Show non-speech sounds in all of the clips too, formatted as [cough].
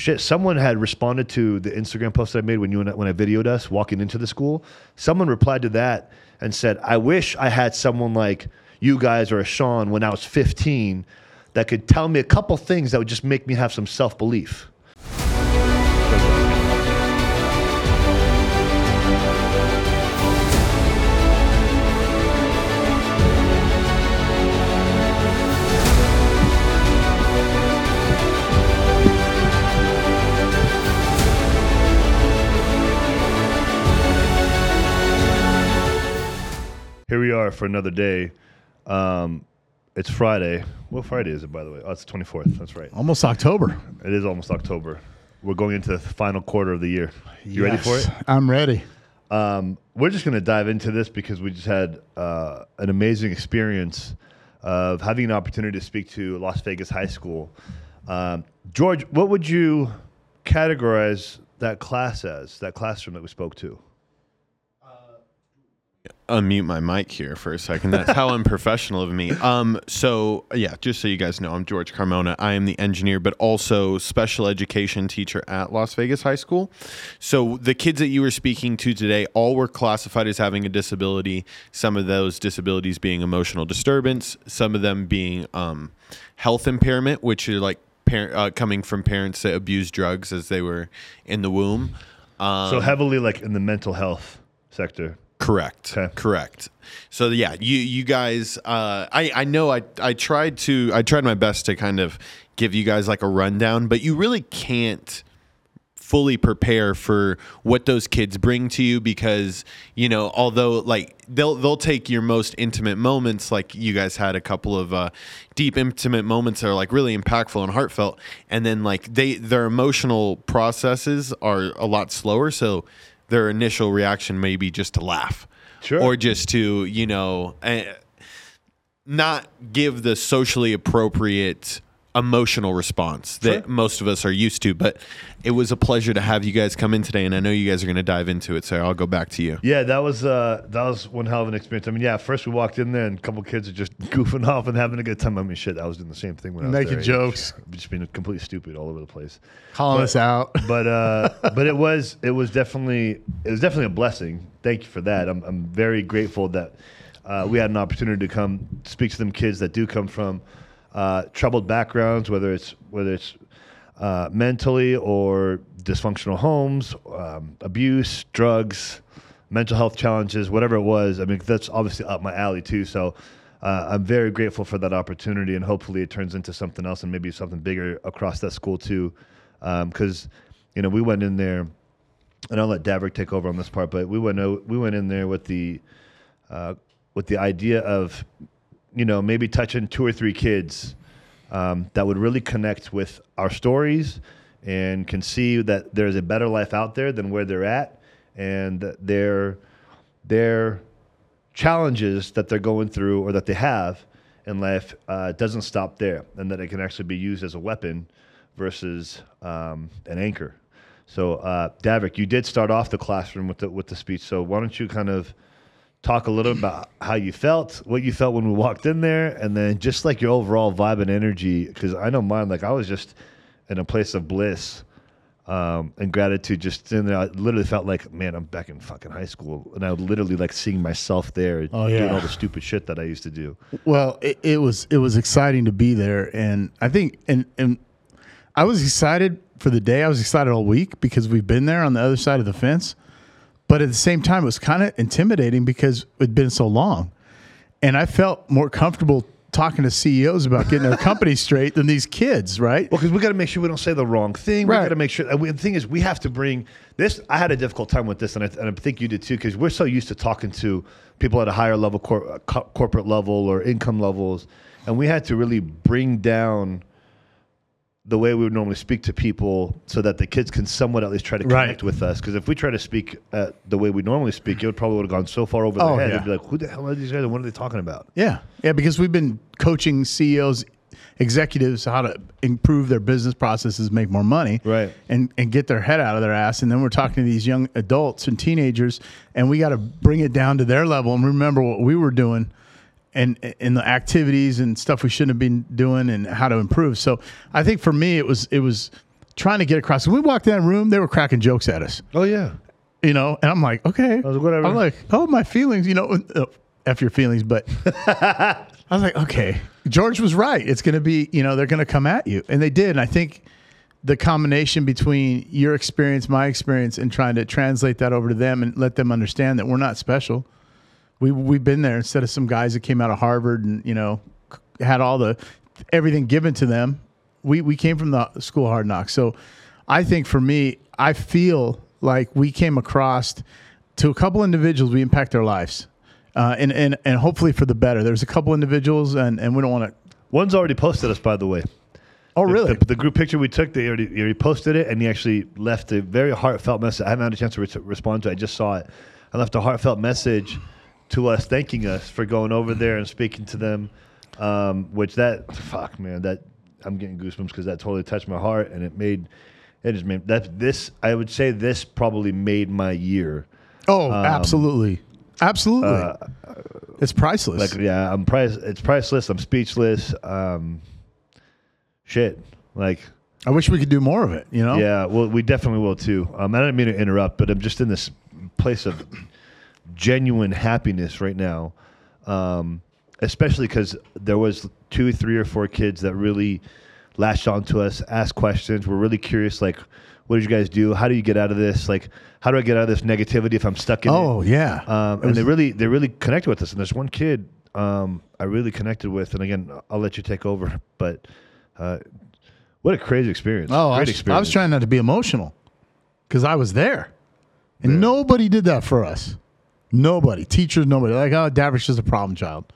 shit, someone had responded to the Instagram post that I made when you and I, when I videoed us walking into the school. Someone replied to that and said, "I wish I had someone like you guys or a Sean when I was 15 that could tell me a couple things that would just make me have some self belief." Here we are for another day. Um, it's Friday. What Friday is it, by the way? Oh, it's the 24th. That's right. Almost October. It is almost October. We're going into the final quarter of the year. You ready for it? I'm ready. Um, we're just going to dive into this because we just had uh, an amazing experience of having an opportunity to speak to Las Vegas High School. Um, George, what would you categorize that class as, that classroom that we spoke to? Unmute my mic here for a second. That's how [laughs] unprofessional of me. Um, so yeah, just so you guys know, I'm George Carmona. I am the engineer, but also special education teacher at Las Vegas High School. So the kids that you were speaking to today, all were classified as having a disability. Some of those disabilities being emotional disturbance, some of them being um, health impairment, which are like par- uh, coming from parents that abused drugs as they were in the womb. Um, So heavily like in the mental health sector. Correct. Okay. Correct. So yeah, you you guys, uh, I I know I I tried to I tried my best to kind of give you guys like a rundown, but you really can't fully prepare for what those kids bring to you because you know although like they'll they'll take your most intimate moments like you guys had a couple of uh, deep intimate moments that are like really impactful and heartfelt and then like they their emotional processes are a lot slower so their initial reaction may be just to laugh Sure. or just to you know eh, not give the socially appropriate emotional response that Sure. most of us are used to. But it was a pleasure to have you guys come in today, and I know you guys are going to dive into it. So I'll go back to you. Yeah, that was uh, that was one hell of an experience. I mean, yeah, first we walked in there and a couple kids are just [laughs] goofing off and having a good time. I mean, shit, I was doing the same thing when I was Making their age. jokes. just being completely stupid all over the place. Calling But- us out. [laughs] But uh, but it was it was definitely it was definitely a blessing. Thank you for that. I'm I'm very grateful that uh, we had an opportunity to come speak to them kids that do come from uh, troubled backgrounds, whether it's whether it's uh, mentally or dysfunctional homes, um, abuse, drugs, mental health challenges, whatever it was. I mean, that's obviously up my alley too. So uh, I'm very grateful for that opportunity, and hopefully it turns into something else and maybe something bigger across that school too. Because you know we went in there, and I'll let Davrick take over on this part, but we went we went in there with the uh, with the idea of you know maybe touching two or three kids um, that would really connect with our stories and can see that there's a better life out there than where they're at and their their challenges that they're going through or that they have in life uh, doesn't stop there and that it can actually be used as a weapon versus um, an anchor. So uh, Davrick, you did start off the classroom with the with the speech. So why don't you kind of talk a little about how you felt, what you felt when we walked in there, and then just like your overall vibe and energy. Because I know mine, like I was just in a place of bliss um, and gratitude. Just in there, I literally felt like, man, I'm back in fucking high school, and I would literally like seeing myself there, Oh, doing yeah. all the stupid shit that I used to do. Well, it, it was it was exciting to be there, and I think and and I was excited for the day. I was excited all week because we've been there on the other side of the fence. But at the same time, it was kind of intimidating because it'd been so long, and I felt more comfortable talking to CEOs about getting their company [laughs] straight than these kids, right? Well, because we got to make sure we don't say the wrong thing. We Right. got to make sure. we- the thing is, we have to bring this. I had a difficult time with this, and I, and I think you did too, because we're so used to talking to people at a higher level, cor- uh, co- corporate level or income levels, and we had to really bring down the way we would normally speak to people so that the kids can somewhat at least try to Right. connect with us. Because if we try to speak uh, the way we normally speak, it would probably would have gone so far over their Oh, head. yeah. They'd be like, "Who the hell are these guys? and What are they talking about?" Yeah, yeah, because we've been coaching CEOs, executives how to improve their business processes, make more money, Right. and and get their head out of their ass. And then we're talking to these young adults and teenagers, and we got to bring it down to their level and remember what we were doing. And, and the activities and stuff we shouldn't have been doing and how to improve. So I think for me it was it was trying to get across. When we walked in that room, they were cracking jokes at us. Oh yeah. You know, and I'm like, okay, was like, whatever. I'm like, oh, my feelings. You know, uh, f your feelings, but [laughs] I was like, okay, George was right. It's going to be, you know, they're going to come at you, and they did. And I think the combination between your experience, my experience, and trying to translate that over to them and let them understand that we're not special. We we've been there instead of some guys that came out of Harvard and you know had all the everything given to them. We we came from the school of hard knocks. So I think for me, I feel like we came across to a couple individuals. We impact their lives, uh, and and and hopefully for the better. There's a couple individuals, and and we don't want to. One's already posted us, by the way. Oh really? The, the group picture we took, they already, already posted it, and he actually left a very heartfelt message. I haven't had a chance to re- respond to it. I just saw it. I left a heartfelt message to us, thanking us for going over there and speaking to them. Um, which that fuck man, that I'm getting goosebumps because that totally touched my heart, and it made it just made that this. I would say this probably made my year. oh, absolutely, absolutely. it's priceless. Like yeah, I'm price. It's priceless. I'm speechless. Um, shit, like. I wish we could do more of it. You know? Yeah, well, we definitely will too. Um, I don't mean to interrupt, but I'm just in this place of genuine happiness right now, um, especially because there was two, three, or four kids that really latched onto us, asked questions. We're really curious, like, what did you guys do? How do you get out of this? Like, how do I get out of this negativity if I'm stuck in it? Oh yeah. Um, and they really they really connected with us. And there's one kid um, I really connected with, and again, I'll let you take over. But uh, what a crazy experience! Oh, I great was, experience. I was trying not to be emotional because I was there, and nobody did that for us. Nobody, teachers, nobody. Like, oh, Davrick is a problem child.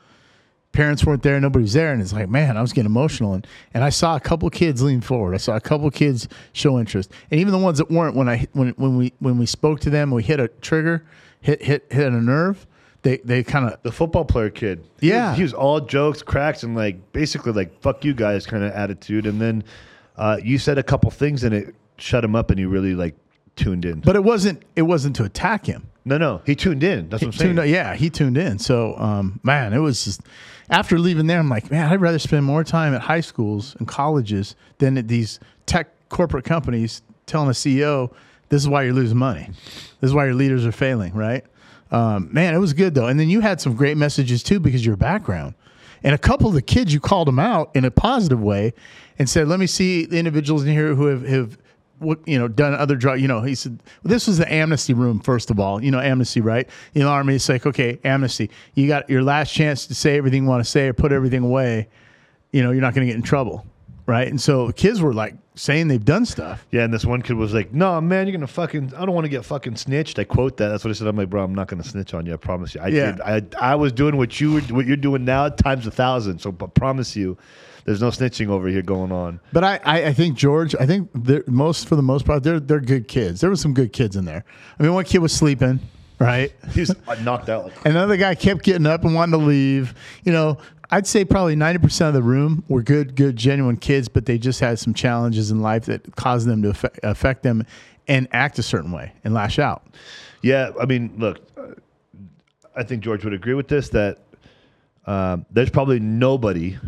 Parents weren't there, nobody was there, and it's like, man, I was getting emotional, and and I saw a couple kids lean forward. I saw a couple kids show interest, and even the ones that weren't. When I when when we when we spoke to them, we hit a trigger, hit hit hit a nerve. They they kind of the football player kid. He Yeah. was, he was all jokes, cracks, and like basically like "fuck you guys" kind of attitude. And then uh, you said a couple things, and it shut him up, and he really like tuned in. but it wasn't it wasn't to attack him. No, no, he tuned in. That's what I'm saying. tuned, yeah, he tuned in. So, um, man, it was just after leaving there, I'm like, man, I'd rather spend more time at high schools and colleges than at these tech corporate companies telling a CEO, this is why you're losing money. This is why your leaders are failing, right? Um, man, it was good though. And then you had some great messages too because your background. And a couple of the kids, you called them out in a positive way and said, let me see the individuals in here who have, have what you know done other drug you know he said this was the amnesty room first of all you know amnesty right in the army it's like okay amnesty you got your last chance to say everything you want to say or put everything away you know you're not going to get in trouble right and so kids were like saying they've done stuff Yeah, and this one kid was like, "No, man, you're gonna fucking. I don't want to get fucking snitched." I quote that. That's what I said. I'm like, "Bro, I'm not gonna snitch on you. I promise you. I Yeah. did. I I was doing what you were, what you're doing now times a thousand. So, I promise you, there's no snitching over here going on. but I, I, I think George, I think most for the most part, they're they're good kids. There were some good kids in there. I mean, one kid was sleeping, right? He was uh, knocked out. Like, [laughs] Another guy kept getting up and wanting to leave. You know, I'd say probably 90% of the room were good, good, genuine kids, but they just had some challenges in life that caused them to affect, affect them and act a certain way and lash out. Yeah, I mean, look, I think George would agree with this that um, there's probably nobody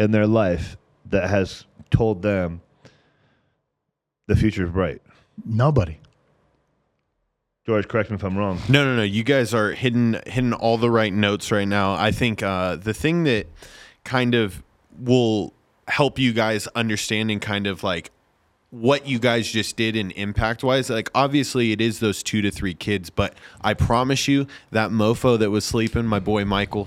in their life that has told them the future is bright. Nobody. George, correct me if I'm wrong. No, no, no. You guys are hitting hitting all the right notes right now. I think uh, the thing that kind of will help you guys understanding kind of like what you guys just did in impact wise like obviously it is those two to three kids but i promise you that mofo that was sleeping my boy michael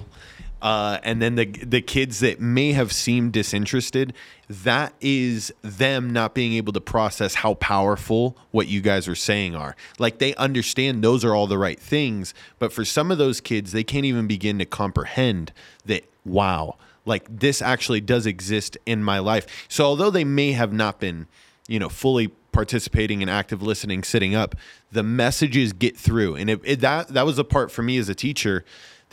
uh, and then the the kids that may have seemed disinterested, that is them not being able to process how powerful what you guys are saying are. Like they understand those are all the right things, but for some of those kids, they can't even begin to comprehend that. Wow, like this actually does exist in my life. So although they may have not been, you know, fully participating in active listening, sitting up, the messages get through, and it, it, that that was the part for me as a teacher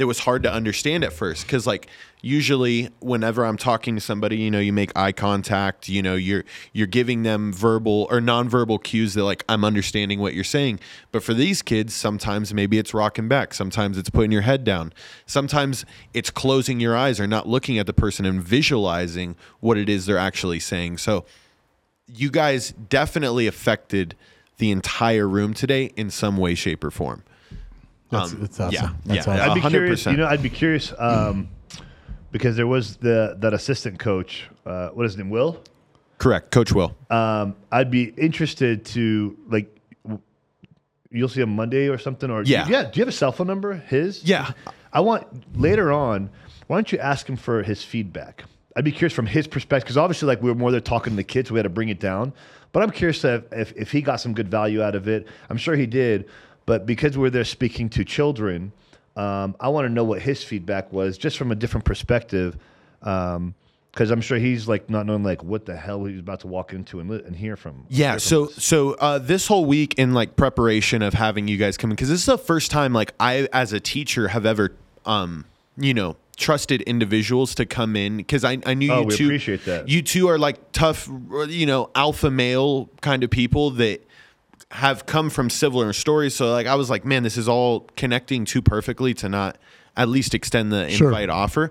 that was hard to understand at first because like usually whenever i'm talking to somebody you know you make eye contact you know you're you're giving them verbal or nonverbal cues that like i'm understanding what you're saying but for these kids sometimes maybe it's rocking back sometimes it's putting your head down sometimes it's closing your eyes or not looking at the person and visualizing what it is they're actually saying so you guys definitely affected the entire room today in some way, shape, or form. That's, Um, that's awesome. yeah, That's yeah. awesome. I'd be 100%. curious. You know, I'd be curious um, because there was the that assistant coach. Uh, what is his name? Will. Correct, Coach Will. Um, I'd be interested to like. w- You'll see him Monday or something, or Yeah. yeah. Do you have a cell phone number? His? Yeah. I want later on. Why don't you ask him for his feedback? I'd be curious from his perspective because obviously, like we were more there talking to the kids, we had to bring it down. But I'm curious if, if if he got some good value out of it. I'm sure he did. But because we're there speaking to children, um, I want to know what his feedback was, just from a different perspective. Because I'm sure he's like not knowing like what the hell he's about to walk into and, li- and hear from. Yeah. hear from So us. so uh, this whole week in like preparation of having you guys come in because this is the first time like I as a teacher have ever um you know trusted individuals to come in because I, I knew Oh, you two appreciate that. you two are like tough you know alpha male kind of people that have come from similar stories so like I was like man this is all connecting too perfectly to not at least extend the Sure. invite offer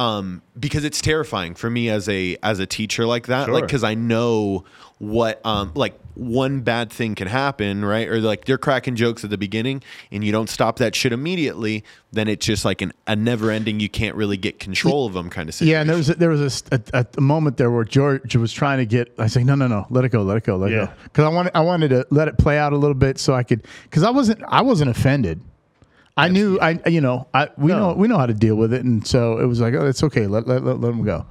um, because it's terrifying for me as a as a teacher like that like because I know what um like one bad thing can happen right or like they're cracking jokes at the beginning and you don't stop that shit immediately then it's just like an, a never ending you can't really get control of them kind of situation Yeah, and there was a, there was a, s- a- a- a moment there where George was trying to get. I say no, no, no, let it go, let it go, let Yeah. it go, because I wanted I wanted to let it play out a little bit so I could because I wasn't I wasn't offended. I knew I you know I we No. know we know how to deal with it, and so it was like oh it's okay let let let, let them go,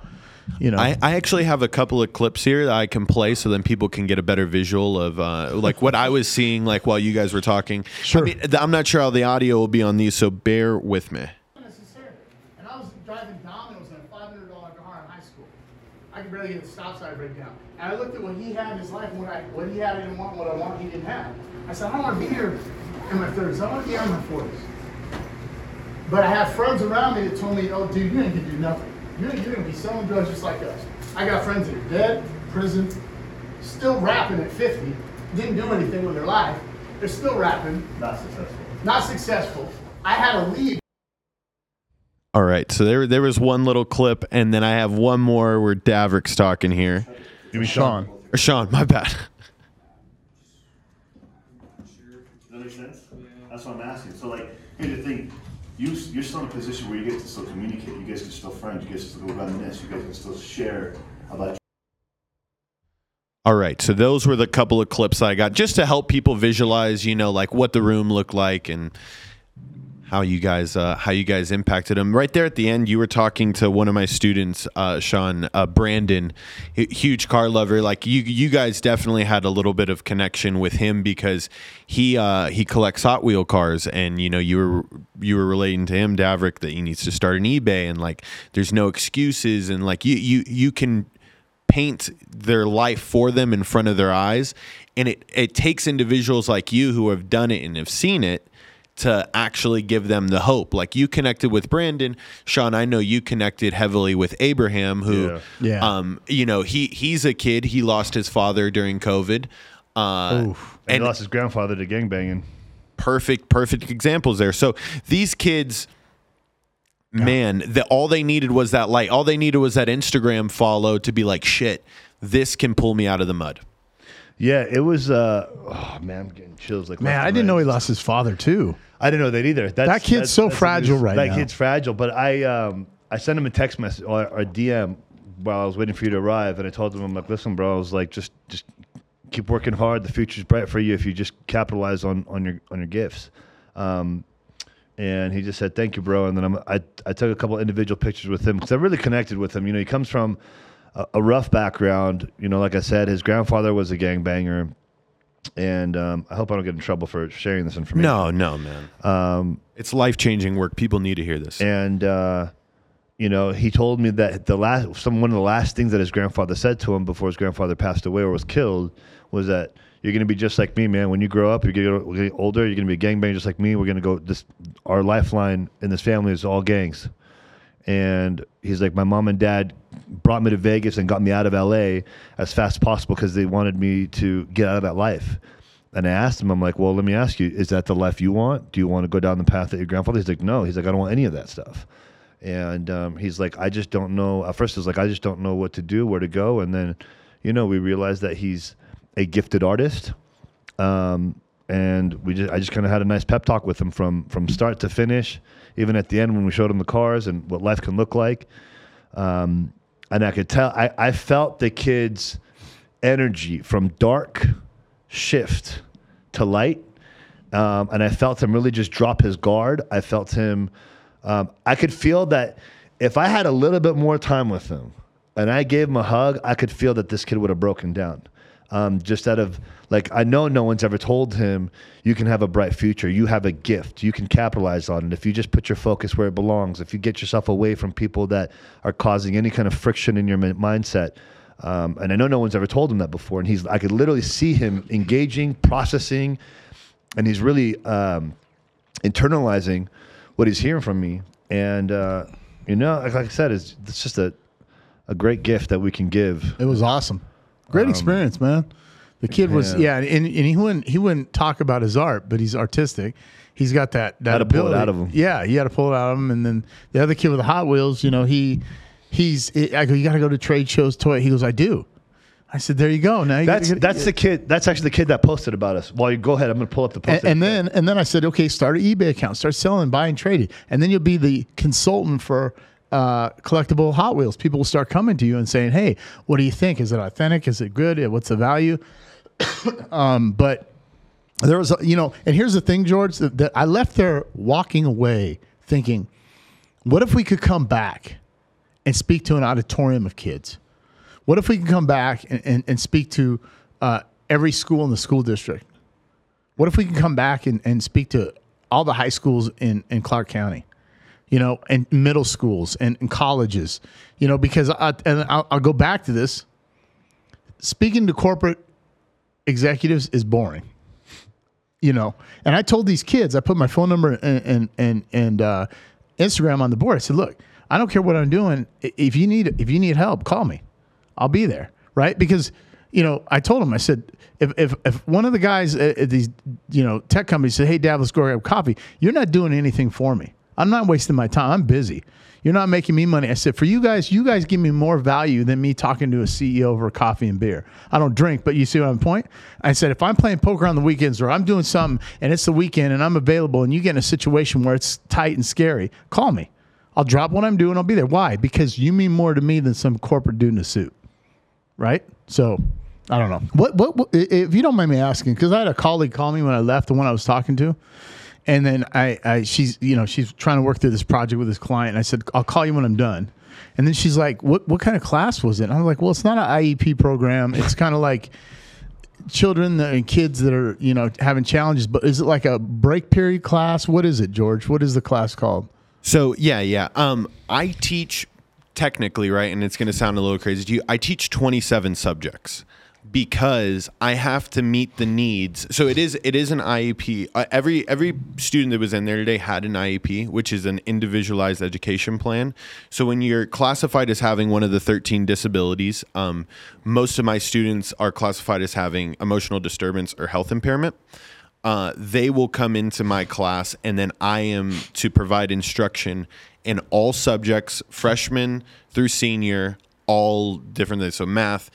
you know. I, I actually have a couple of clips here that I can play so then people can get a better visual of uh, like what I was seeing like while you guys were talking. Sure. I mean, th- I'm not sure how the audio will be on these, so bear with me. necessary. And I was driving Domino's in a five hundred dollar car in high school. I could barely get the stop sign break down. And I looked at what he had in his life, and what I what he had, I didn't want. What I want, he didn't have. I said, I don't want to be here in my thirties. I want to be here in my forties. But I have friends around me that told me, "Oh, dude, you ain't gonna do nothing. You're, you're gonna be selling drugs just like us." I got friends that are dead, prison, still rapping at 50, didn't do anything with their life. They're still rapping, not successful. not successful. I had to leave All right, so there there was one little clip, and then I have one more where Davrick's talking here. You mean Sean. Or Sean, my bad. Does that make sense? That's what I'm asking. So, like, here's the thing: you you're still in a position where you get to still communicate. You guys can still friends. You guys can still reminisce. You guys can still share about. All right, so those were the couple of clips I got just to help people visualize, you know, like what the room looked like and how you guys uh, how you guys impacted them. Right there at the end, you were talking to one of my students, uh, Sean uh, Brandon, huge car lover. Like you, you guys definitely had a little bit of connection with him because he uh, he collects Hot Wheel cars, and you know you were you were relating to him, Davrick, that he needs to start an eBay, and like there's no excuses, and like you you you can paint their life for them in front of their eyes and it it takes individuals like you who have done it and have seen it to actually give them the hope like you connected with Brandon Sean I know you connected heavily with Abraham who Yeah. Yeah. um you know he he's a kid he lost his father during covid uh Oof. And, and he lost his grandfather to gangbanging. perfect perfect examples there so these kids man the, all they needed was that light all they needed was that instagram follow to be like shit this can pull me out of the mud Yeah, it was. uh Oh man, I'm getting chills. Like Man, I didn't know he lost his father too. I didn't know that either. That's, That kid's so that's- fragile right that now. kid's fragile. But I, um, I sent him a text message or a DM while I was waiting for you to arrive, and I told him, I'm like, listen, bro, I was like, just, just keep working hard. The future's bright for you if you just capitalize on on your on your gifts. Um, and he just said, "Thank you, bro." And then I'm, I I took a couple individual pictures with him because I really connected with him. You know, he comes from a, a rough background. You know, like I said, his grandfather was a gangbanger, and um, I hope I don't get in trouble for sharing this information. no no man. Um it's life-changing work. People need to hear this. And uh, you know he told me that the last some one of the last things that his grandfather said to him before his grandfather passed away or was killed was that you're going to be just like me man. When you grow up you're going to get older. You're going to be a gangbanger just like me. We're going to go this our lifeline in this family is all gangs. And he's like my mom and dad brought me to Vegas and got me out of LA as fast as possible because they wanted me to get out of that life and I asked him, I'm like, well, let me ask you, is that the life you want? Do you want to go down the path that your grandfather? He's like, no. He's like, I don't want any of that stuff. And um, he's like, I just don't know. At first, it was like, I just don't know what to do, where to go. And then, you know, we realized that he's a gifted artist. Um, and we just, I just kind of had a nice pep talk with him from from start to finish, even at the end when we showed him the cars and what life can look like. Um, and I could tell, I, I felt the kid's energy from dark shift to light. Um, and I felt him really just drop his guard. I felt him, um, I could feel that if I had a little bit more time with him and I gave him a hug, I could feel that this kid would have broken down. Um, just out of like, I know no one's ever told him you can have a bright future. You have a gift. You can capitalize on it if you just put your focus where it belongs. If you get yourself away from people that are causing any kind of friction in your mindset. Um, and I know no one's ever told him that before. And he's, I could literally see him engaging, processing, and he's really um, internalizing what he's hearing from me. And uh, you know, like, I said, it's, it's just a a great gift that we can give. It was awesome. Great experience, man. The kid was Um, yeah. and, and he wouldn't he wouldn't talk about his art, but he's artistic. He's got that that Had to pull it ability. out of him. Yeah, you got to pull it out of him. And then the other kid with the Hot Wheels, you know, he he's I go, you got to go to trade shows, toy. He goes, I do. I said, there you go. Now you That's gotta- that's the kid. That's actually the kid that posted about us. While you go ahead, I'm going to pull up the post. and, and then and then I said, okay, start an eBay account, start selling, buying, trading, and then you'll be the consultant for uh, collectible Hot Wheels. People will start coming to you and saying, hey, what do you think? Is it authentic? Is it good? What's the value? [coughs] um, but there was, a, you know, and here's the thing, George, that, that I left there walking away thinking, what if we could come back and speak to an auditorium of kids? What if we can come back and, and, and speak to uh, every school in the school district? What if we can come back and, and speak to all the high schools in, in Clark County, you know, and middle schools and, and colleges, you know, because I, and I'll, I'll go back to this. Speaking to corporate executives is boring, you know. And I told these kids, I put my phone number and and and, and uh, Instagram on the board. I said, look, I don't care what I'm doing. If you need if you need help, call me. I'll be there, right? Because you know, I told him, I said, if if, if one of the guys at these you know tech companies said, hey, Dad, let's go grab coffee, you're not doing anything for me. I'm not wasting my time. I'm busy. You're not making me money. I said, for you guys, you guys give me more value than me talking to a CEO over coffee and beer. I don't drink, but you see what I'm point? I said, if I'm playing poker on the weekends or I'm doing something and it's the weekend and I'm available and you get in a situation where it's tight and scary, call me. I'll drop what I'm doing. I'll be there. Why? Because you mean more to me than some corporate dude in a suit right? So I don't know. What, what, what if you don't mind me asking, because I had a colleague call me when I left, the one I was talking to, and then I, I, she's, you know, she's trying to work through this project with this client. And I said, I'll call you when I'm done. And then she's like, what, what kind of class was it? And I was like, well, it's not an IEP program. It's kind of like children and kids that are, you know, having challenges. But is it like a break period class? What is it, George? What is the class called? So yeah, yeah. Um, I teach technically right, and it's going to sound a little crazy to you. I teach 27 subjects because I have to meet the needs. So it is it is an IEP. Uh, every every student that was in there today had an IEP, which is an individualized education plan. So when you're classified as having one of the 13 disabilities, um, most of my students are classified as having emotional disturbance or health impairment uh, they will come into my class and then I am to provide instruction in all subjects, freshman through senior, all different things. So math,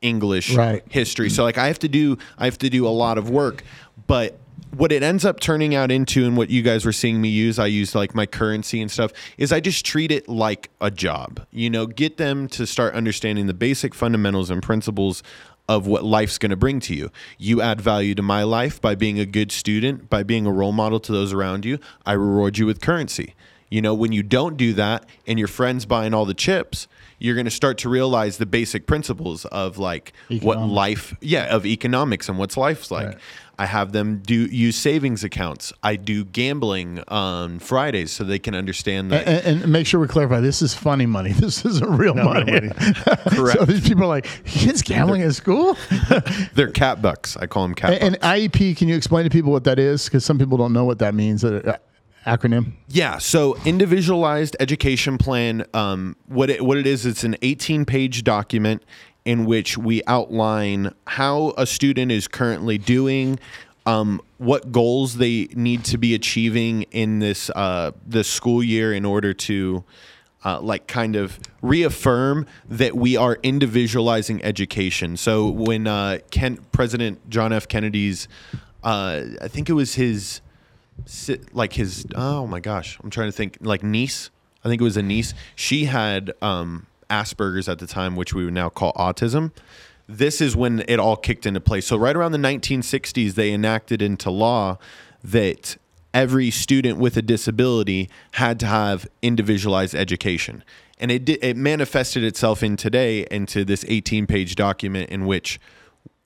English, Right. history. So like I have to do I have to do a lot of work, but what it ends up turning out into and what you guys were seeing me use, I use like my currency and stuff, is I just treat it like a job. You know, get them to start understanding the basic fundamentals and principles of what life's going to bring to you. You add value to my life by being a good student, by being a role model to those around you. I reward you with currency. You know, when you don't do that and your friends buying all the chips, you're going to start to realize the basic principles of like what life, yeah, of economics and what's life's like. Right. I have them do use savings accounts. I do gambling on Fridays so they can understand that. And, and make sure we clarify this is funny money. [laughs] This isn't real No, money. money. [laughs] Correct. so these people are like, kids gambling at school? [laughs] They're cat bucks. I call them cat and, bucks. and IEP, can you explain to people what that is? Because some people don't know what that means. Uh, uh, Acronym. Yeah, so individualized education plan. Um, what it what it is, it's an 18 page document in which we outline how a student is currently doing, um, what goals they need to be achieving in this uh, this school year in order to uh, like kind of reaffirm that we are individualizing education. So when uh, Ken, President John F. Kennedy's, uh, I think it was his, like his, oh my gosh, I'm trying to think, like niece. I think it was a niece. She had um, Asperger's at the time, which we would now call autism. This is when it all kicked into place. So right around the 1960s, they enacted into law that every student with a disability had to have individualized education. And it, it manifested itself in today into this 18 page document in which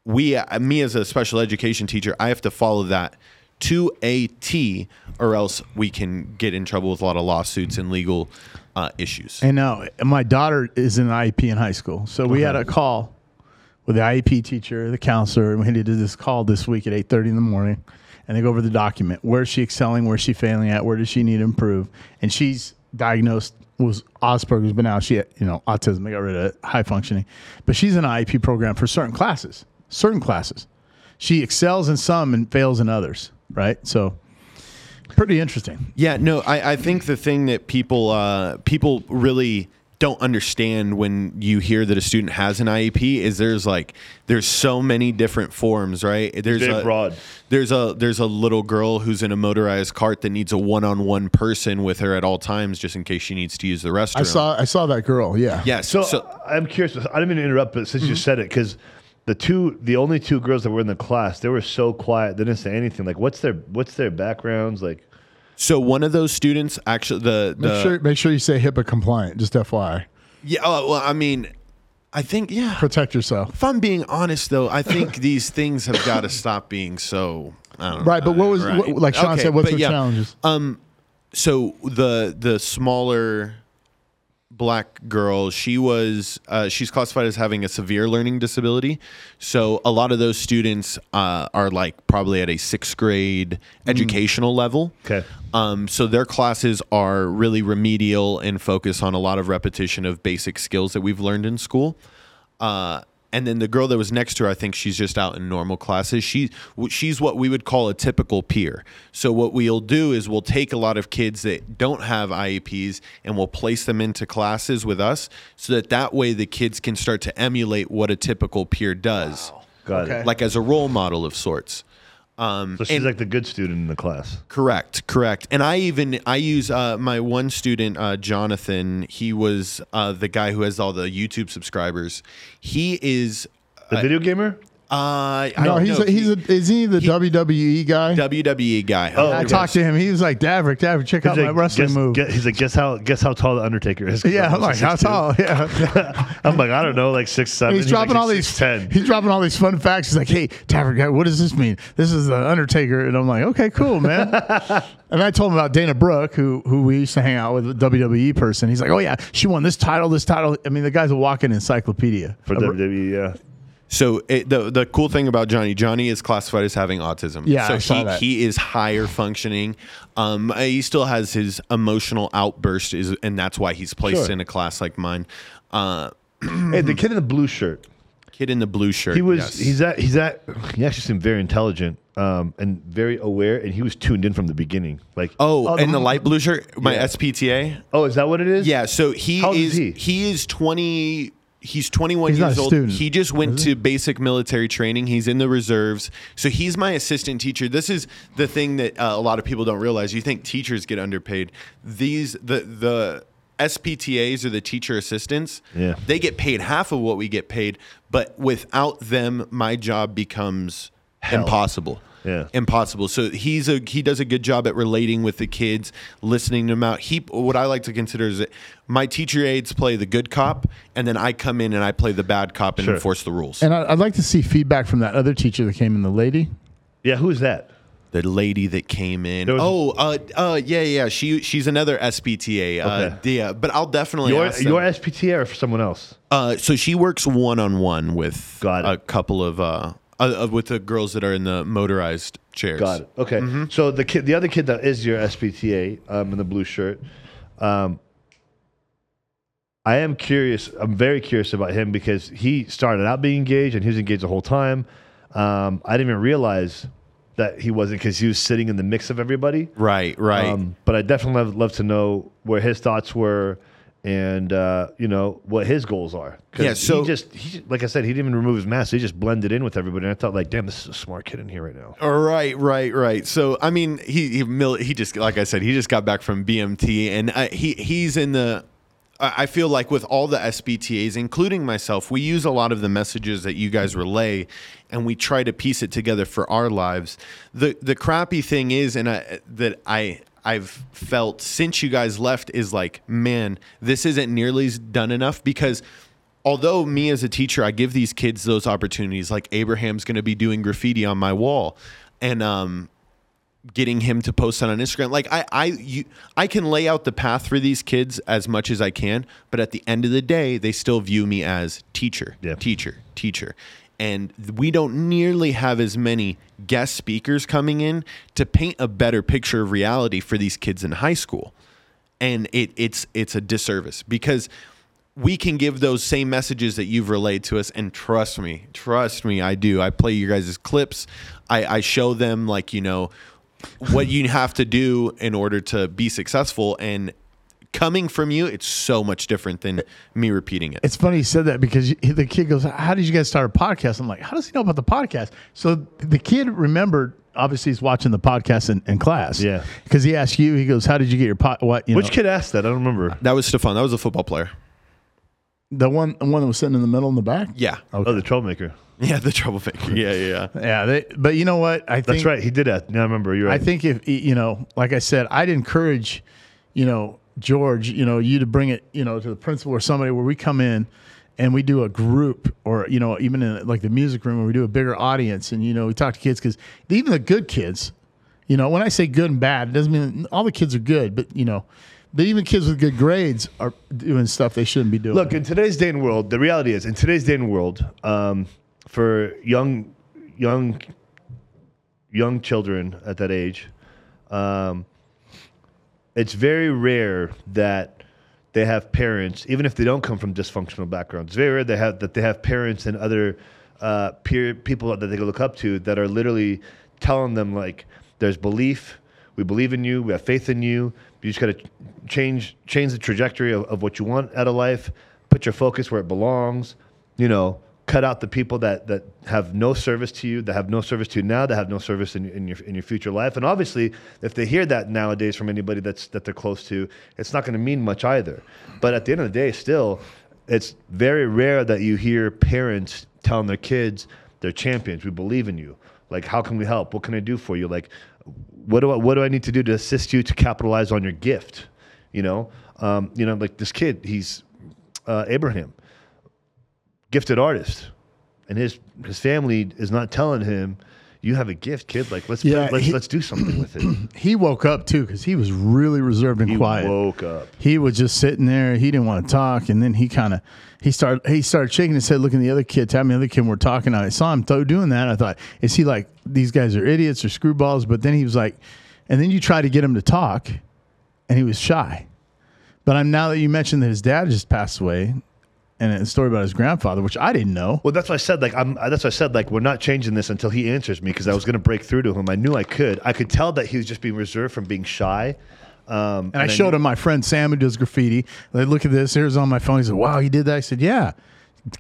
we, me as a special education teacher, I have to follow that to a T, or else we can get in trouble with a lot of lawsuits and legal uh, issues. And now my daughter is in IEP in high school, so we had a call with the IEP teacher, the counselor, and we did this call this week at eight thirty in the morning, and they go over the document. Where's she excelling? Where's she failing at? Where does she need to improve? And she's diagnosed was Asperger's, but now she had, you know autism. They got rid of it, high functioning, but she's in an IEP program for certain classes. Certain classes, she excels in some and fails in others. Right, so pretty interesting. Yeah, no, I, I think the thing that people uh, people really don't understand when you hear that a student has an IEP is there's like there's so many different forms, right? There's Very a, broad. There's a there's a little girl who's in a motorized cart that needs a one-on-one person with her at all times just in case she needs to use the restroom. I saw I saw that girl. Yeah, Yes. So, So, I'm curious. I didn't mean to interrupt, but since you Mm-hmm. said it, because the two, the only two girls that were in the class, they were so quiet. They didn't say anything. Like, what's their what's their backgrounds? Like, so one of those students actually the the Make sure make sure you say HIPAA compliant. Just FYI, yeah. Oh, well, I mean, I think yeah. protect yourself. If I'm being honest, though, I think [laughs] these things have got to stop being so. I don't know. Right, but what was Right. what, like Sean Okay, said? What's but the yeah. challenges? Um, so the the smaller black girl, she was uh, she's classified as having a severe learning disability. So a lot of those students uh, are like probably at a sixth grade educational level. Okay. Um, so their classes are really remedial and focus on a lot of repetition of basic skills that we've learned in school. Uh, and then the girl that was next to her, I think she's just out in normal classes. She she's what we would call a typical peer. So what we'll do is we'll take a lot of kids that don't have IEPs and we'll place them into classes with us, so that that way the kids can start to emulate what a typical peer does, got Okay. it. like as a role model of sorts. Um, So she's and- like the good student in the class. Correct, correct. And I even I use uh, my one student, uh, Jonathan. He was uh, the guy who has all the YouTube subscribers. He is. The video gamer. Uh, I No, don't he's know. a, he's a, is he the WWE guy? WWE guy. Oh, I talked to him. He was like, Davrick, Davrick, check out He's my like, wrestling guess, move. guess- he's like, guess how guess how tall the Undertaker is. yeah, I'm like, how 6'2". [laughs] tall? Yeah. I'm like, I don't know, like six seven. he's dropping all these. ten. He's dropping all these fun facts. He's like, "Hey, Davrick, guy, what does this mean? This is the Undertaker." And I'm like, "Okay, cool, man." [laughs] and I told him about Dana Brooke, who who we used to hang out with, a WWE person. He's like, "Oh yeah, she won this title, this title." I mean, the guy's a walking encyclopedia. for Of- WWE. Yeah. So it, the the cool thing about Johnny, Johnny is classified as having autism. Yeah, so I saw he that. he is higher functioning. Um, he still has his emotional outburst, is and that's why he's placed Sure. in a class like mine. Uh, [clears throat] Hey, the kid in the blue shirt. kid in the blue shirt. He was. yes. He's at. He's at. He actually seemed very intelligent um, and very aware, and he was tuned in from the beginning. Like, Oh, Oh, and the- the light blue shirt, my. SPTA. oh, is that what it is? Yeah, so he How old is is he? is 20 he's 21 He's years old. student, He just went to basic military training. He's in the reserves. So he's my assistant teacher. This is the thing that uh, a lot of people don't realize. You think teachers get underpaid. These the the SPTAs or the teacher assistants, Yeah. they get paid half of what we get paid, but without them my job becomes impossible Yeah. impossible. So he's a he does a good job at relating with the kids, listening to them out. He what I like to consider is that my teacher aides play the good cop, and then I come in and I play the bad cop and Sure. enforce the rules. And I, I'd like to see feedback from that other teacher that came in, the lady. Yeah. Who's that? the lady that came in, oh, uh, uh, yeah, yeah, she she's another SPTA, uh, Okay. yeah, but I'll definitely Your ask your SPTA or for someone else? Uh, so she works one on one with Got a couple of uh, uh, with the girls that are in the motorized chairs. Got it. Okay. Mm-hmm. So the kid, the other kid that is your SPTA um, in the blue shirt, um, I am curious. I'm very curious about him because he started out being engaged and he was engaged the whole time. Um, I didn't even realize that he wasn't because he was sitting in the mix of everybody. Right, right. Um, but I definitely love, love to know where his thoughts were and uh, you know what his goals are. Yeah, so- he just he, like I said, he didn't even remove his mask. He just blended in with everybody. And I thought, like, damn, this is a smart kid in here right now. Right, right, right. So I mean, he he he just like I said, he just got back from BMT, and uh, he he's in the. I I feel like with all the SPTAs, including myself, we use a lot of the messages that you guys relay, and we try to piece it together for our lives. the The crappy thing is, and I, that I I've felt since you guys left is like, man, this isn't nearly done enough because although me as a teacher, I give these kids those opportunities. Like Abraham's going to be doing graffiti on my wall, and um, getting him to post it on Instagram. Like I, I, you, I can lay out the path for these kids as much as I can, but at the end of the day, they still view me as teacher, Yeah. teacher, teacher. And we don't nearly have as many guest speakers coming in to paint a better picture of reality for these kids in high school. And it, it's it's a disservice because we can give those same messages that you've relayed to us. And trust me trust me i do. I play you guys' clips. I, I show them like you know what you have to do in order to be successful. And coming from you it's so much different than me repeating it It's funny you said that because you- the kid goes, "How did you guys start a podcast?" I'm like, "How does he know about the podcast?" So the kid remembered. Obviously, he's watching the podcast in, in class. Yeah. because he asked you. He goes, "How did you get your pot? What? You Which know, kid asked that? I don't remember. that was stefan that was a football player The one, the one that was sitting in the middle in the back. yeah Oh, the troublemaker. yeah the troublemaker [laughs] yeah yeah yeah Yeah, they, but you know what? I think That's right. He did that. Yeah, I remember. You're right. I think if you know, like I said, I'd encourage, you know, George, you know, you to bring it, you know, to the principal or somebody where we come in and we do a group or you know even in like the music room where we do a bigger audience and you know we talk to kids because even the good kids you know when i say good and bad it doesn't mean all the kids are good but you know but even kids with good grades are doing stuff they shouldn't be doing. Look, in today's day and world, the reality is, in today's day and world, um, for young, young, young children at that age, um, it's very rare that they have parents, even if they don't come from dysfunctional backgrounds. It's very rare they have that they have parents and other uh, peer people that they can look up to that are literally telling them like, "There's belief. We believe in you. We have faith in you. You just got to change change the trajectory of, of what you want out of life. Put your focus where it belongs. You know, cut out the people that that have no service to you, that have no service to you now, that have no service in, in your in your future life. And obviously, if they hear that nowadays from anybody that's that they're close to, it's not going to mean much either. But at the end of the day, still, it's very rare that you hear parents telling their kids they're champions. We believe in you. Like, how can we help? What can I do for you? Like, what do I what do I need to do to assist you to capitalize on your gift? You know, um, you know, like this kid, he's uh, Abraham, gifted artist, and his his family is not telling him, "You have a gift, kid. Like, let's Yeah, let's he- let's do something with it." [clears throat] he woke up too because he was really reserved and He quiet woke up. he was just sitting there. He didn't want to talk, and then he kind of he started he started shaking his head, looking at the other kid. Tapping the other kid. We're talking. I saw him doing that. I thought, is he like these guys are idiots or screwballs? But then he was like, and then you try to get him to talk, and he was shy. But I'm now that you mentioned that his dad just passed away, and a story about his grandfather, which I didn't know. Well, that's why I said like I'm. That's why I said like we're not changing this until he answers me because I was going to break through to him. I knew I could. I could tell that he was just being reserved from being shy. Um, And I showed him my friend Sam who does graffiti. Like, look at this. Here's on my phone. He said, "Wow, he did that." I said, "Yeah,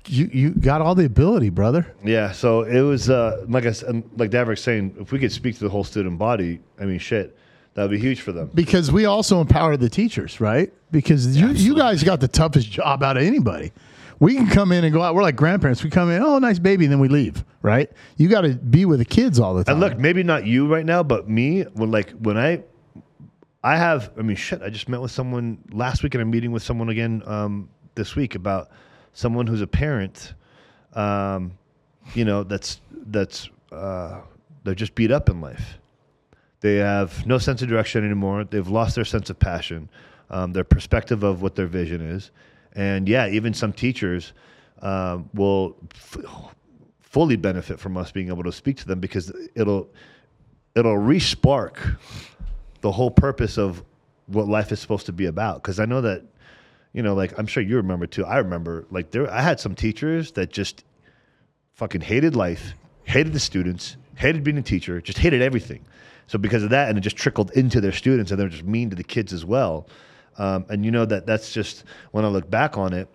you you got all the ability, brother." Yeah, so it was uh, like I like Davrick's saying, if we could speak to the whole student body, I mean, shit, that would be huge for them. because we also empower the teachers, right? Because you, you guys got the toughest job out of anybody. We can come in and go out. We're like grandparents. We come in, oh, nice baby, and then we leave, right? You got to be with the kids all the time. And look, maybe not you right now, but me when like when I, I have, I mean, shit, I just met with someone last week, and I'm meeting with someone again um, this week about someone who's a parent, um, you know, that's that's uh, they're just beat up in life. They have no sense of direction anymore. They've lost their sense of passion, um, their perspective of what their vision is, and yeah, even some teachers um, will f- fully benefit from us being able to speak to them because it'll it'll re-spark the whole purpose of what life is supposed to be about. Because I know that, you know, like I'm sure you remember too. I remember like there, I had some teachers that just fucking hated life, hated the students, hated being a teacher, just hated everything. So because of that, and it just trickled into their students, and they're just mean to the kids as well. Um, and you know that that's just when I look back on it.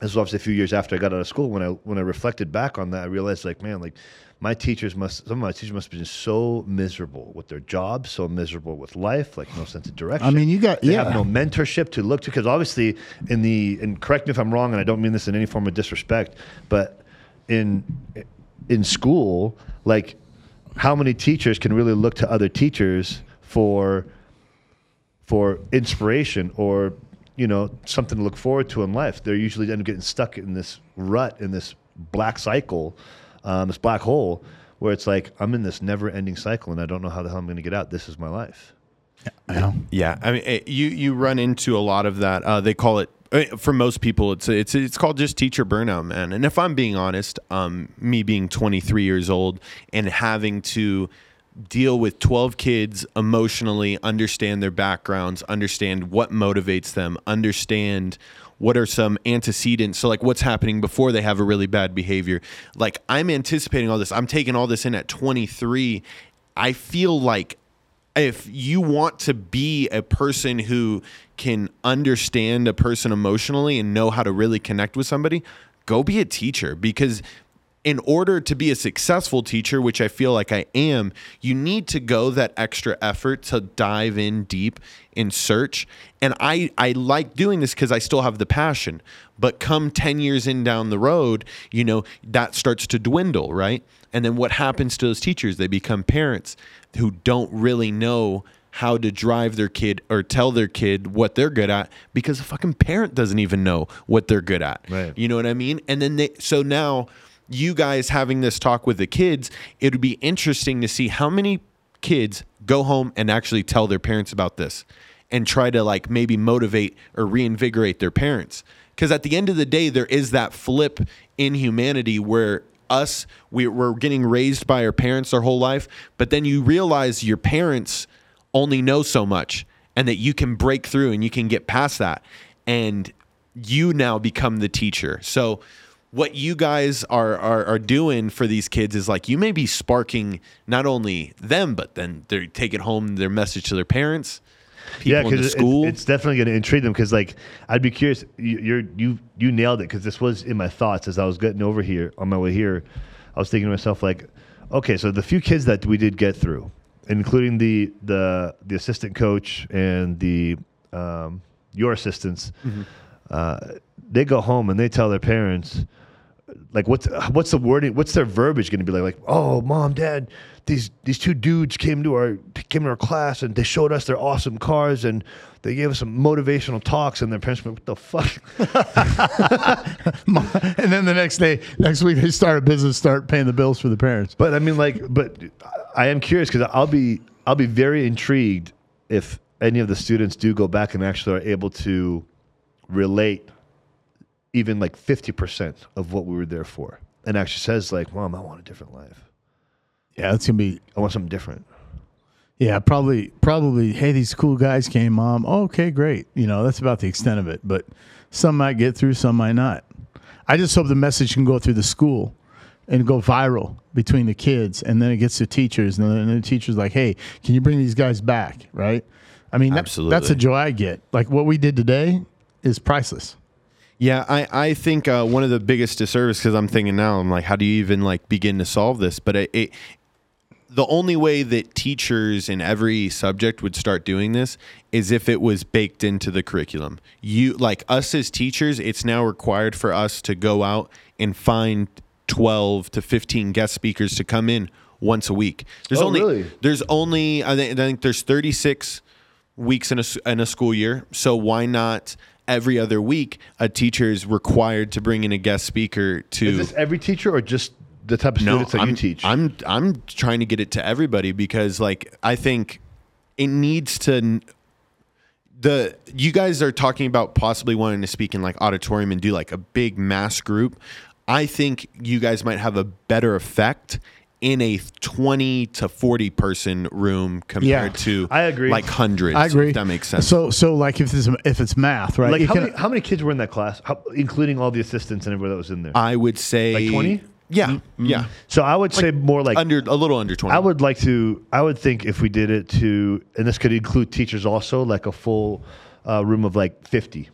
This was obviously a few years after I got out of school. When I when I reflected back on that, I realized like, man, like my teachers must some of my teachers must have been so miserable with their jobs, so miserable with life, like no sense of direction. I mean, you got- they yeah. have no mentorship to look to because obviously in the and correct me if I'm wrong, and I don't mean this in any form of disrespect, but in in school, like how many teachers can really look to other teachers for for inspiration or you know something to look forward to in life. They're usually end up getting stuck in this rut in this black cycle, um, this black hole where it's like I'm in this never-ending cycle and I don't know how the hell I'm going to get out. This is my life. Yeah. Yeah, I mean, eh, you you run into a lot of that. Uh, they call it for most people. It's it's it's called just teacher burnout, man. And if I'm being honest, um, me being 23 years old and having to deal with 12 kids emotionally, understand their backgrounds, understand what motivates them, understand what are some antecedents so like what's happening before they have a really bad behavior like i'm anticipating all this i'm taking all this in at 23 i feel like if you want to be a person who can understand a person emotionally and know how to really connect with somebody, go be a teacher because in order to be a successful teacher, which I feel like I am, you need to go that extra effort to dive in deep in search. And I, I like doing this because I still have the passion. But come 10 years in down the road, you know, that starts to dwindle, right? And then what happens to those teachers? They become parents who don't really know how to drive their kid or tell their kid what they're good at because the fucking parent doesn't even know what they're good at. Right. You know what I mean? And then they so now you guys having this talk with the kids, it would be interesting to see how many kids go home and actually tell their parents about this and try to like maybe motivate or reinvigorate their parents. Because at the end of the day, there is that flip in humanity where us, we, we're getting raised by our parents our whole life, but then you realize your parents only know so much and that you can break through and you can get past that. And you now become the teacher. So what you guys are, are are doing for these kids is like you may be sparking not only them, but then they're taking home their message to their parents, people in the because school. it's definitely going to intrigue them. Because like I'd be curious. You, you're you you nailed it because this was in my thoughts as I was getting over here on my way here. I was thinking to myself like, okay, so the few kids that we did get through, including the the the assistant coach and the um, your assistants, Mm-hmm. uh, they go home and they tell their parents like what's what's the wording what's their verbiage going to be like like oh mom dad these these two dudes came to our came to our class and they showed us their awesome cars and they gave us some motivational talks and their parents went what the fuck [laughs] and then the next day, next week, they start a business, start paying the bills for the parents. but i mean like but i am curious because i'll be i'll be very intrigued if any of the students do go back and actually are able to relate even like 50% of what we were there for and actually says like mom i want a different life Yeah, it's gonna be. i want something different Yeah, probably, probably. Hey, these cool guys came, mom. Oh, okay, great. You know, that's about the extent of it. But some might get through, some might not. I just hope the message can go through the school and go viral between the kids, and then it gets to teachers, and then the teachers like, hey, can you bring these guys back? Right? I mean, that- that's Absolutely. the joy I get. Like what we did today is priceless. Yeah, I, I think uh, one of the biggest disservice because I'm thinking now I'm like, how do you even like begin to solve this? But it, it the only way that teachers in every subject would start doing this is if it was baked into the curriculum. You like us as teachers, it's now required for us to go out and find 12 to 15 guest speakers to come in once a week. There's Oh, only really? there's only I think, I think there's 36 weeks in a, in a school year. So why not every other week a teacher is required to bring in a guest speaker to Is this every teacher or just the type of students that I'm, you teach? I'm I'm trying to get it to everybody because like I think it needs to the you guys are talking about possibly wanting to speak in like auditorium and do like a big mass group. I think you guys might have a better effect in a 20 to 40 person room compared Yeah, to I agree. like hundreds I agree. if that makes sense So, so like if it's if it's math, right? like how can- many, how many kids were in that class, how, including all the assistants and everybody that was in there? I would say Like 20? Yeah. Yeah. so I would say more like Under a little under 20. I would like to. I would think if we did it to, and this could include teachers also, like a full uh, room of like 50,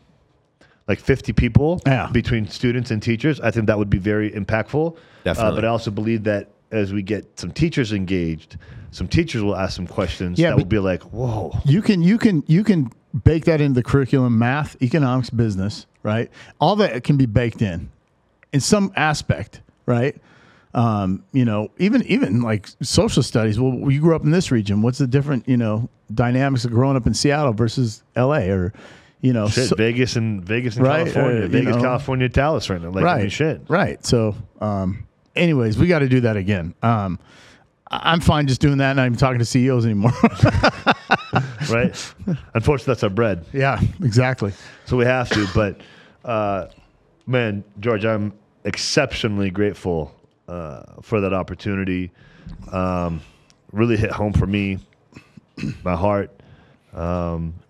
like 50 people Yeah. between students and teachers, I think that would be very impactful. Uh, Definitely. but I also believe that as we get some teachers engaged, some teachers will ask some questions Yeah, that will be like, whoa. You can you can you can bake that into the curriculum, math, economics, business, right? All that can be baked in, in some aspect, right? Um, you know, even even like social studies. Well, you grew up in this region. What's the different you know dynamics of growing up in Seattle versus L.A. or you know Shit, so- Vegas and Vegas and Right, California, uh, Vegas, know. California, Dallas right now. Like, I mean, shit. Right. So, um, anyways, we got to do that again. Um, I'm fine just doing that, and not even talking to CEOs anymore. [laughs] right? Unfortunately, that's our bread. yeah, exactly. So we have to. But uh, man, George, I'm exceptionally grateful uh, for that opportunity. Um, really hit home for me, my heart.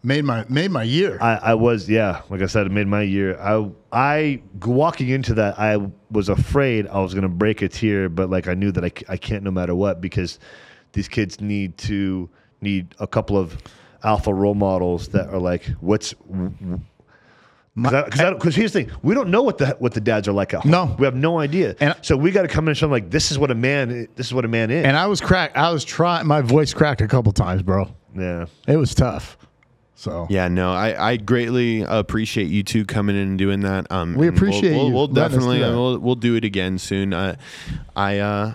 Made my made my year. I, I was, yeah, like I said, it made my year. I, I walking into that, I was afraid I was gonna break a tear, but like I knew that I, I can't no matter what because these kids need to need a couple of alpha role models that are like, what's because here's the thing: we don't know what the what the dads are like at home. No. we have no idea. And- so we got to come in and show them like this is what a man. This is what a man is. and I was cracked. I was trying. My voice cracked a couple times, bro. Yeah, It was tough. So Yeah, no, I, I greatly appreciate you two coming in and doing that. Um, We and we'll- appreciate we'll, you We'll, us do definitely we'll, we'll do it again soon. Uh, I uh,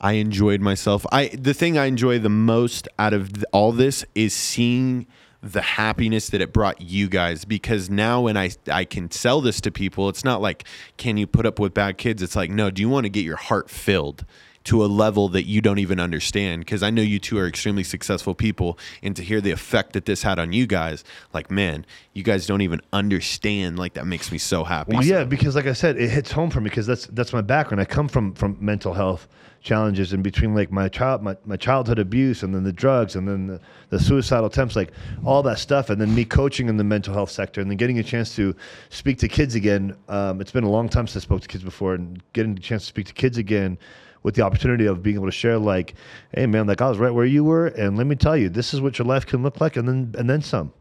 I enjoyed myself. I the thing I enjoy the most out of all this is seeing the happiness that it brought you guys because now when I I can sell this to people, it's not like can you put up with bad kids? It's like no, do you want to get your heart filled? To a level that you don't even understand because I know you two are extremely successful people and to hear the effect that this had on you guys like man you guys don't even understand like that makes me so happy Well, yeah, because like I said, it hits home for me because that's that's my background. I come from from mental health challenges and between like my child my, my childhood abuse and then the drugs and then the, the suicidal attempts like all that stuff and then me coaching in the mental health sector and then getting a chance to speak to kids again um, it's been a long time since i spoke to kids before and getting the chance to speak to kids again with the opportunity of being able to share like hey man like i was right where you were and let me tell you this is what your life can look like and then and then some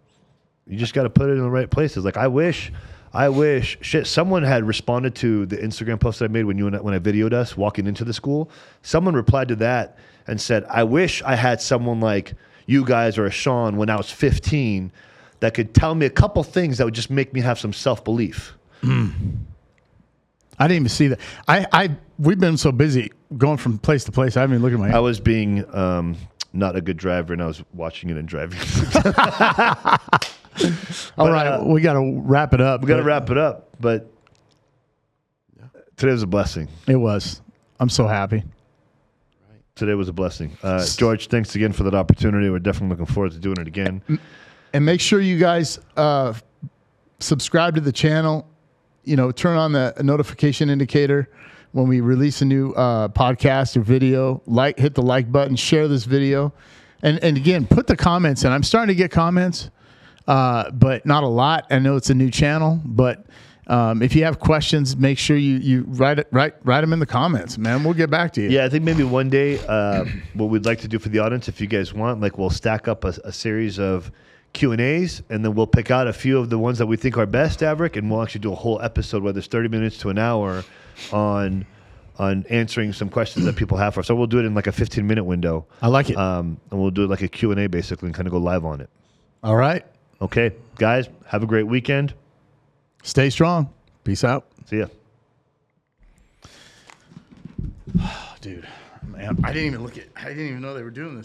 you just got to put it in the right places. Like I wish, I wish shit. Someone had responded to the Instagram post that I made when you and I, when I videoed us walking into the school. Someone replied to that and said, "I wish I had someone like you guys or a Sean when I was 15 that could tell me a couple things that would just make me have some self belief." Hmm. I didn't even see that. I, I we've been so busy going from place to place. I haven't even looked at my. I was being um, not a good driver, and I was watching it and driving. [laughs] [laughs] [laughs] All but, right, uh, we got to wrap it up. we got to wrap it up, but today was a blessing. It was. I'm so happy. Today was a blessing. Uh, George, thanks again for that opportunity. We're definitely looking forward to doing it again. and make sure you guys uh, subscribe to the channel. You know, turn on the notification indicator when we release a new uh, podcast or video. Like, hit the like button, share this video, and and again, put the comments in. I'm starting to get comments, uh, but not a lot. I know it's a new channel, but. Um, if you have questions, make sure you, you write it write write them in the comments, man. We'll get back to you. Yeah, I think maybe one day uh, what we'd like to do for the audience, if you guys want, like we'll stack up a, a series of Q and A's, and then we'll pick out a few of the ones that we think are best, Davrick, and we'll actually do a whole episode, whether it's thirty minutes to an hour, on on answering some questions that people have for us. So we'll do it in like a fifteen minute window, I like it. um, and we'll do it like a Q and A basically, and kind of go live on it. All right, Okay, guys, have a great weekend. stay strong. Peace out. See ya. [sighs] dude. Man, I didn't even look at. I didn't even know they were doing this.